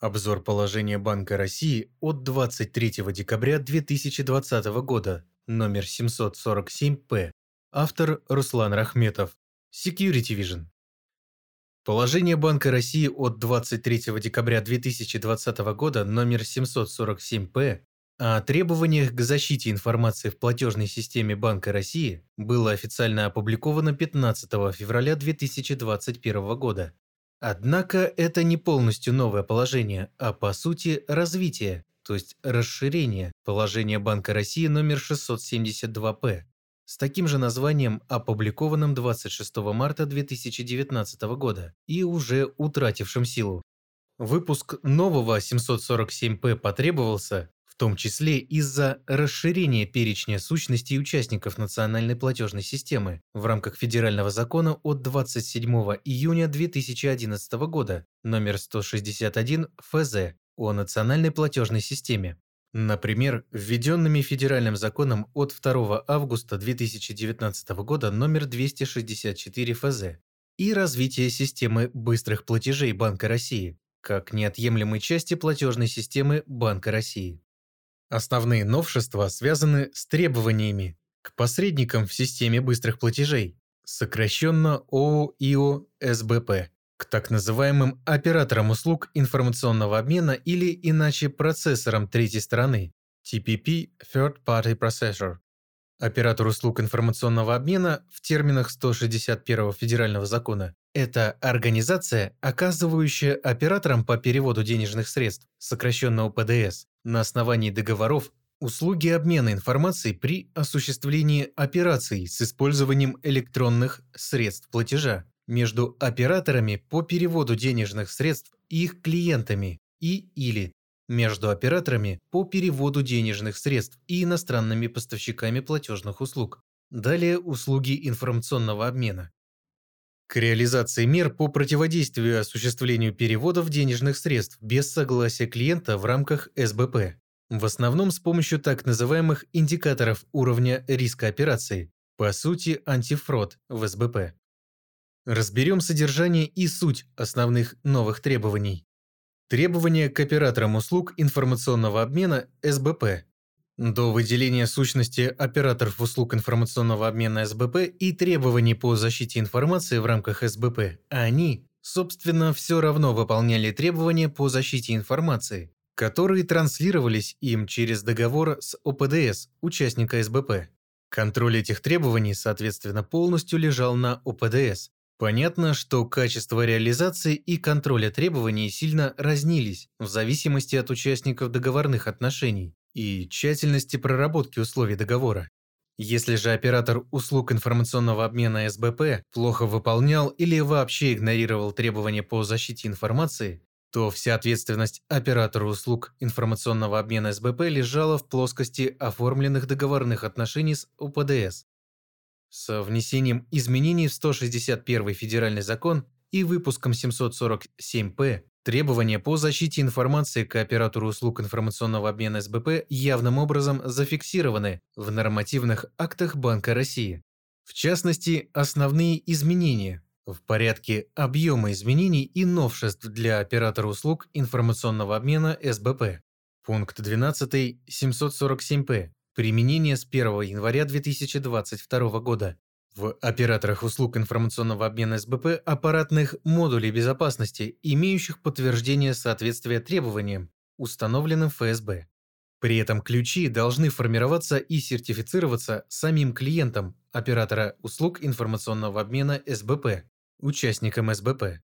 Обзор положения Банка России от 23 декабря 2020 года номер 747-П. Автор Руслан Рахметов. Security Vision. Положение Банка России от 23 декабря 2020 года номер 747-П о требованиях к защите информации в платежной системе Банка России было официально опубликовано 15 февраля 2021 года. Однако это не полностью новое положение, а по сути развитие, то есть расширение положения Банка России номер 672-П с таким же названием, опубликованным 26 марта 2019 года и уже утратившим силу. Выпуск нового 747П потребовался том числе из-за расширения перечня сущностей участников национальной платежной системы в рамках федерального закона от 27 июня 2011 года номер 161 ФЗ о национальной платежной системе. Например, введенными федеральным законом от 2 августа 2019 года номер 264 ФЗ и развитие системы быстрых платежей Банка России как неотъемлемой части платежной системы Банка России. Основные новшества связаны с требованиями к посредникам в системе быстрых платежей, сокращенно ООО СБП, к так называемым операторам услуг информационного обмена или иначе процессорам третьей стороны, TPP Third Party Processor. Оператор услуг информационного обмена в терминах 161 федерального закона – это организация, оказывающая операторам по переводу денежных средств, сокращенно ОПДС, на основании договоров услуги обмена информацией при осуществлении операций с использованием электронных средств платежа между операторами по переводу денежных средств и их клиентами и или между операторами по переводу денежных средств и иностранными поставщиками платежных услуг. Далее услуги информационного обмена. К реализации мер по противодействию осуществлению переводов денежных средств без согласия клиента в рамках СБП. В основном с помощью так называемых индикаторов уровня риска операции, по сути антифрод в СБП. Разберем содержание и суть основных новых требований. Требования к операторам услуг информационного обмена СБП. До выделения сущности операторов услуг информационного обмена СБП и требований по защите информации в рамках СБП, они, собственно, все равно выполняли требования по защите информации, которые транслировались им через договор с ОПДС, участника СБП. Контроль этих требований, соответственно, полностью лежал на ОПДС, Понятно, что качество реализации и контроля требований сильно разнились в зависимости от участников договорных отношений и тщательности проработки условий договора. Если же оператор услуг информационного обмена СБП плохо выполнял или вообще игнорировал требования по защите информации, то вся ответственность оператора услуг информационного обмена СБП лежала в плоскости оформленных договорных отношений с УПДС с внесением изменений в 161 федеральный закон и выпуском 747-П требования по защите информации к оператору услуг информационного обмена СБП явным образом зафиксированы в нормативных актах Банка России. В частности, основные изменения в порядке объема изменений и новшеств для оператора услуг информационного обмена СБП. Пункт 12 747-П Применение с 1 января 2022 года. В операторах услуг информационного обмена СБП аппаратных модулей безопасности, имеющих подтверждение соответствия требованиям, установленным ФСБ. При этом ключи должны формироваться и сертифицироваться самим клиентом оператора услуг информационного обмена СБП, участником СБП.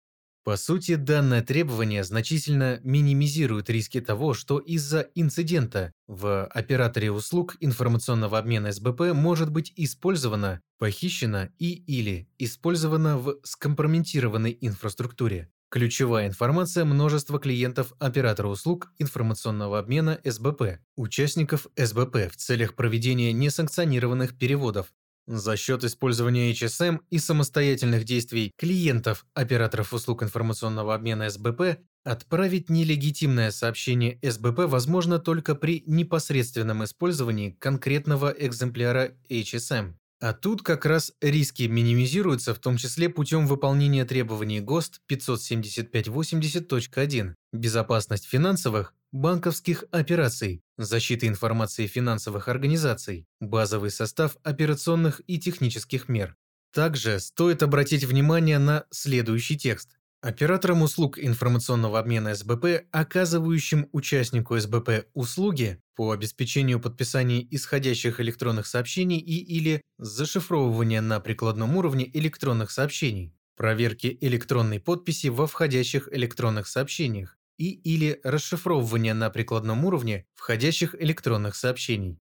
По сути, данное требование значительно минимизирует риски того, что из-за инцидента в операторе услуг информационного обмена СБП может быть использовано, похищено и или использовано в скомпрометированной инфраструктуре. Ключевая информация множества клиентов оператора услуг информационного обмена СБП, участников СБП в целях проведения несанкционированных переводов, за счет использования HSM и самостоятельных действий клиентов операторов услуг информационного обмена СБП отправить нелегитимное сообщение СБП возможно только при непосредственном использовании конкретного экземпляра HSM. А тут как раз риски минимизируются, в том числе путем выполнения требований ГОСТ 57580.1 «Безопасность финансовых, банковских операций, защита информации финансовых организаций, базовый состав операционных и технических мер». Также стоит обратить внимание на следующий текст. Операторам услуг информационного обмена СБП, оказывающим участнику СБП услуги по обеспечению подписания исходящих электронных сообщений и или зашифровывания на прикладном уровне электронных сообщений, проверки электронной подписи во входящих электронных сообщениях и или расшифровывания на прикладном уровне входящих электронных сообщений.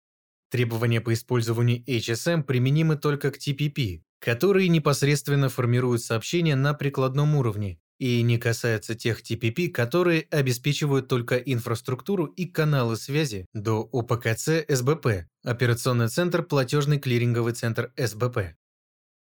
Требования по использованию HSM применимы только к TPP, которые непосредственно формируют сообщения на прикладном уровне и не касается тех TPP, которые обеспечивают только инфраструктуру и каналы связи до ОПКЦ СБП, операционный центр платежный клиринговый центр СБП.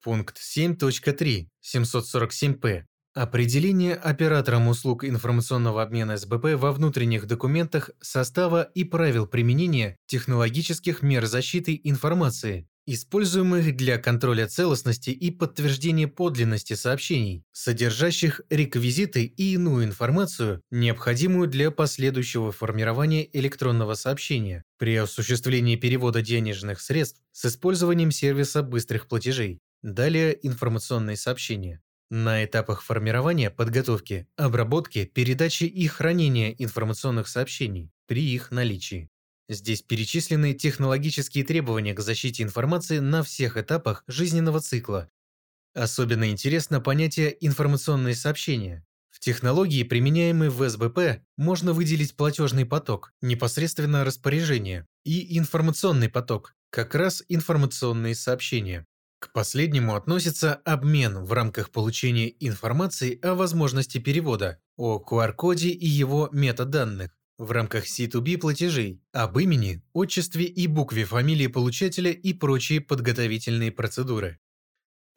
Пункт 7.3, 747П. Определение оператором услуг информационного обмена СБП во внутренних документах состава и правил применения технологических мер защиты информации, используемых для контроля целостности и подтверждения подлинности сообщений, содержащих реквизиты и иную информацию, необходимую для последующего формирования электронного сообщения при осуществлении перевода денежных средств с использованием сервиса быстрых платежей. Далее информационные сообщения. На этапах формирования, подготовки, обработки, передачи и хранения информационных сообщений при их наличии. Здесь перечислены технологические требования к защите информации на всех этапах жизненного цикла. Особенно интересно понятие «информационные сообщения». В технологии, применяемой в СБП, можно выделить платежный поток, непосредственно распоряжение, и информационный поток, как раз информационные сообщения. К последнему относится обмен в рамках получения информации о возможности перевода, о QR-коде и его метаданных, в рамках C2B платежей, об имени, отчестве и букве фамилии получателя и прочие подготовительные процедуры.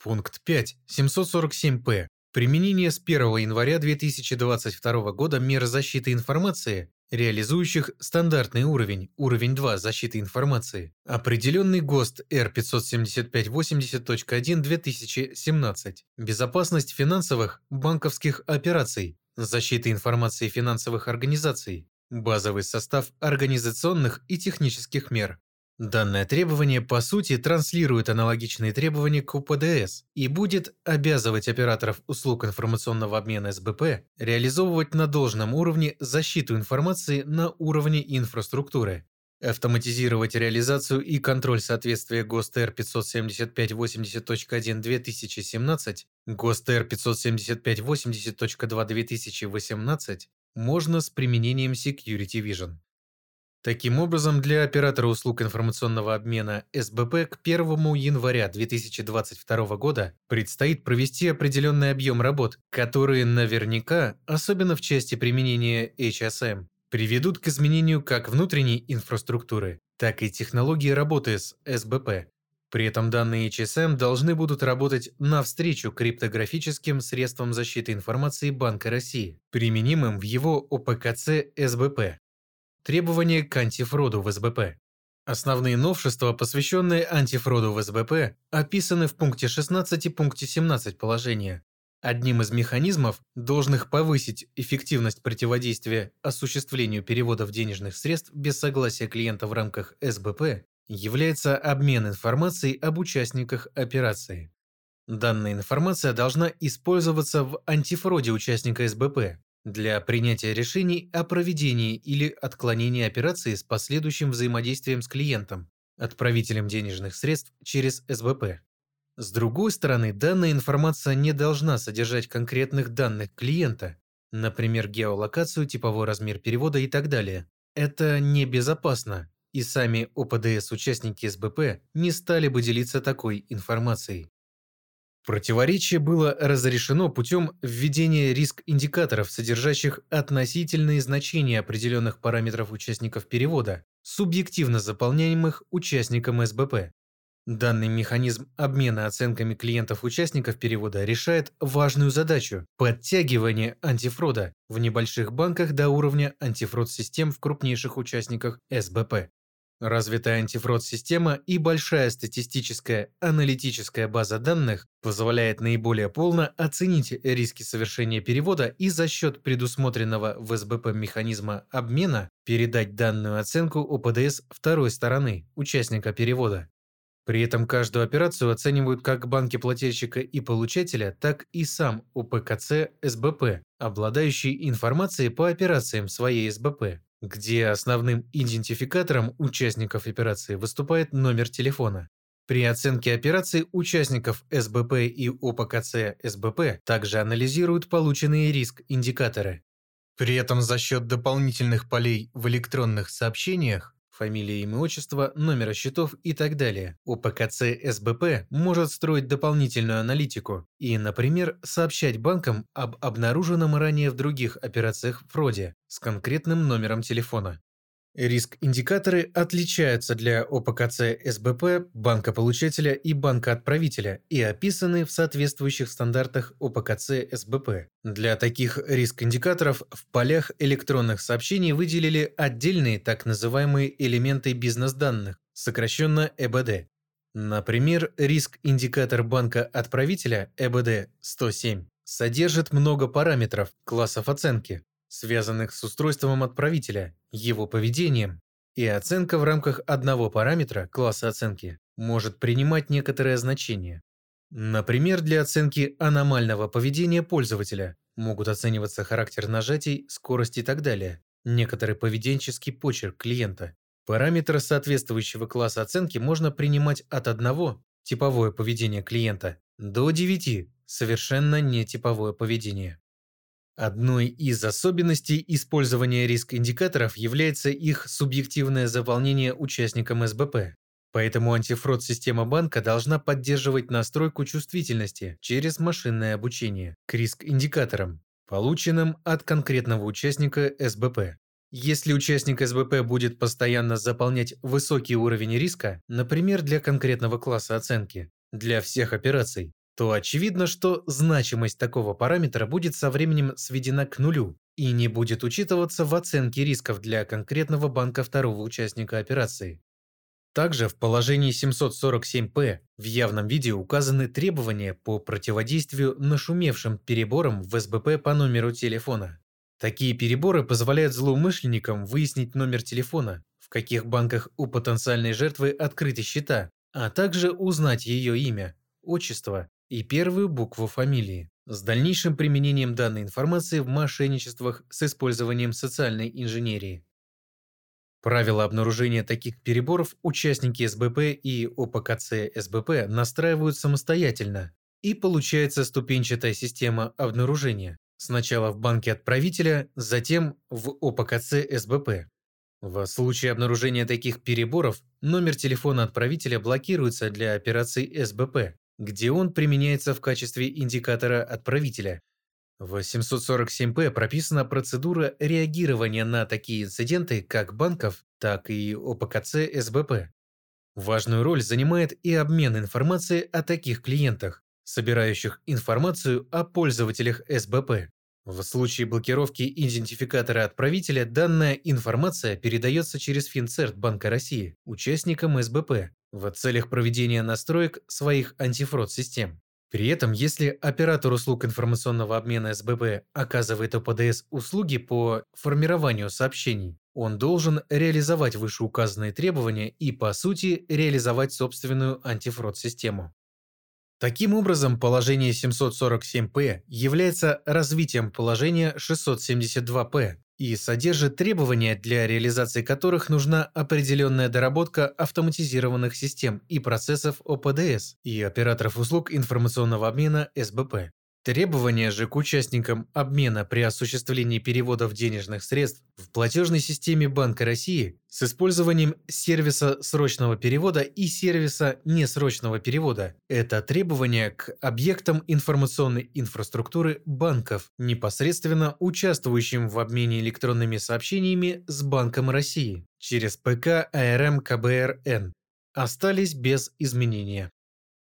Пункт 5. 747-П. Применение с 1 января 2022 года мер защиты информации, реализующих стандартный уровень, уровень 2 защиты информации, определенный ГОСТ R57580.1-2017, безопасность финансовых, банковских операций, защита информации финансовых организаций, Базовый состав организационных и технических мер. Данное требование по сути транслирует аналогичные требования к УПДС и будет обязывать операторов услуг информационного обмена СБП реализовывать на должном уровне защиту информации на уровне инфраструктуры, автоматизировать реализацию и контроль соответствия ГОСТ Р 57580.1 2017, ГОСТ Р 57580.2 2018 можно с применением Security Vision. Таким образом, для оператора услуг информационного обмена СБП к 1 января 2022 года предстоит провести определенный объем работ, которые наверняка, особенно в части применения HSM, приведут к изменению как внутренней инфраструктуры, так и технологии работы с СБП, при этом данные HSM должны будут работать навстречу криптографическим средствам защиты информации Банка России, применимым в его ОПКЦ СБП. Требования к антифроду в СБП. Основные новшества, посвященные антифроду в СБП, описаны в пункте 16 и пункте 17 положения. Одним из механизмов, должных повысить эффективность противодействия осуществлению переводов денежных средств без согласия клиента в рамках СБП, является обмен информацией об участниках операции. Данная информация должна использоваться в антифроде участника СБП для принятия решений о проведении или отклонении операции с последующим взаимодействием с клиентом, отправителем денежных средств через СБП. С другой стороны, данная информация не должна содержать конкретных данных клиента, например, геолокацию, типовой размер перевода и так далее. Это небезопасно и сами ОПДС-участники СБП не стали бы делиться такой информацией. Противоречие было разрешено путем введения риск-индикаторов, содержащих относительные значения определенных параметров участников перевода, субъективно заполняемых участником СБП. Данный механизм обмена оценками клиентов-участников перевода решает важную задачу – подтягивание антифрода в небольших банках до уровня антифрод-систем в крупнейших участниках СБП. Развитая антифрод-система и большая статистическая аналитическая база данных позволяет наиболее полно оценить риски совершения перевода и за счет предусмотренного в СБП механизма обмена передать данную оценку ОПДС второй стороны, участника перевода. При этом каждую операцию оценивают как банки плательщика и получателя, так и сам УПКЦ СБП, обладающий информацией по операциям своей СБП где основным идентификатором участников операции выступает номер телефона. При оценке операций участников СБП и ОПКЦ СБП также анализируют полученные риск-индикаторы. При этом за счет дополнительных полей в электронных сообщениях фамилия, имя, отчество, номера счетов и так далее. УПКЦ СБП может строить дополнительную аналитику и, например, сообщать банкам об обнаруженном ранее в других операциях фроде с конкретным номером телефона. Риск-индикаторы отличаются для ОПКЦ СБП, банка-получателя и банка-отправителя и описаны в соответствующих стандартах ОПКЦ СБП. Для таких риск-индикаторов в полях электронных сообщений выделили отдельные так называемые элементы бизнес-данных, сокращенно ЭБД. Например, риск-индикатор банка-отправителя ЭБД-107 содержит много параметров, классов оценки, связанных с устройством отправителя, его поведением, и оценка в рамках одного параметра класса оценки может принимать некоторое значение. Например, для оценки аномального поведения пользователя могут оцениваться характер нажатий, скорость и так далее, некоторый поведенческий почерк клиента. Параметры соответствующего класса оценки можно принимать от одного типовое поведение клиента до 9 совершенно нетиповое поведение. Одной из особенностей использования риск-индикаторов является их субъективное заполнение участникам СБП. Поэтому антифрод-система банка должна поддерживать настройку чувствительности через машинное обучение к риск-индикаторам, полученным от конкретного участника СБП. Если участник СБП будет постоянно заполнять высокий уровень риска, например, для конкретного класса оценки, для всех операций, то очевидно, что значимость такого параметра будет со временем сведена к нулю и не будет учитываться в оценке рисков для конкретного банка второго участника операции. Также в положении 747-П в явном виде указаны требования по противодействию нашумевшим переборам в СБП по номеру телефона. Такие переборы позволяют злоумышленникам выяснить номер телефона, в каких банках у потенциальной жертвы открыты счета, а также узнать ее имя, отчество и первую букву фамилии, с дальнейшим применением данной информации в мошенничествах с использованием социальной инженерии. Правила обнаружения таких переборов участники СБП и ОПКЦ СБП настраивают самостоятельно, и получается ступенчатая система обнаружения. Сначала в банке отправителя, затем в ОПКЦ СБП. В случае обнаружения таких переборов номер телефона отправителя блокируется для операций СБП, где он применяется в качестве индикатора отправителя. В 747П прописана процедура реагирования на такие инциденты как банков, так и ОПКЦ СБП. Важную роль занимает и обмен информацией о таких клиентах, собирающих информацию о пользователях СБП. В случае блокировки идентификатора отправителя данная информация передается через Финцерт Банка России участникам СБП, в целях проведения настроек своих антифрод-систем. При этом, если оператор услуг информационного обмена СББ оказывает ОПДС услуги по формированию сообщений, он должен реализовать вышеуказанные требования и, по сути, реализовать собственную антифрод-систему. Таким образом, положение 747П является развитием положения 672П, и содержит требования, для реализации которых нужна определенная доработка автоматизированных систем и процессов ОПДС и операторов услуг информационного обмена СБП. Требования же к участникам обмена при осуществлении переводов денежных средств в платежной системе Банка России с использованием сервиса срочного перевода и сервиса несрочного перевода – это требования к объектам информационной инфраструктуры банков, непосредственно участвующим в обмене электронными сообщениями с Банком России через ПК АРМ КБРН, остались без изменения.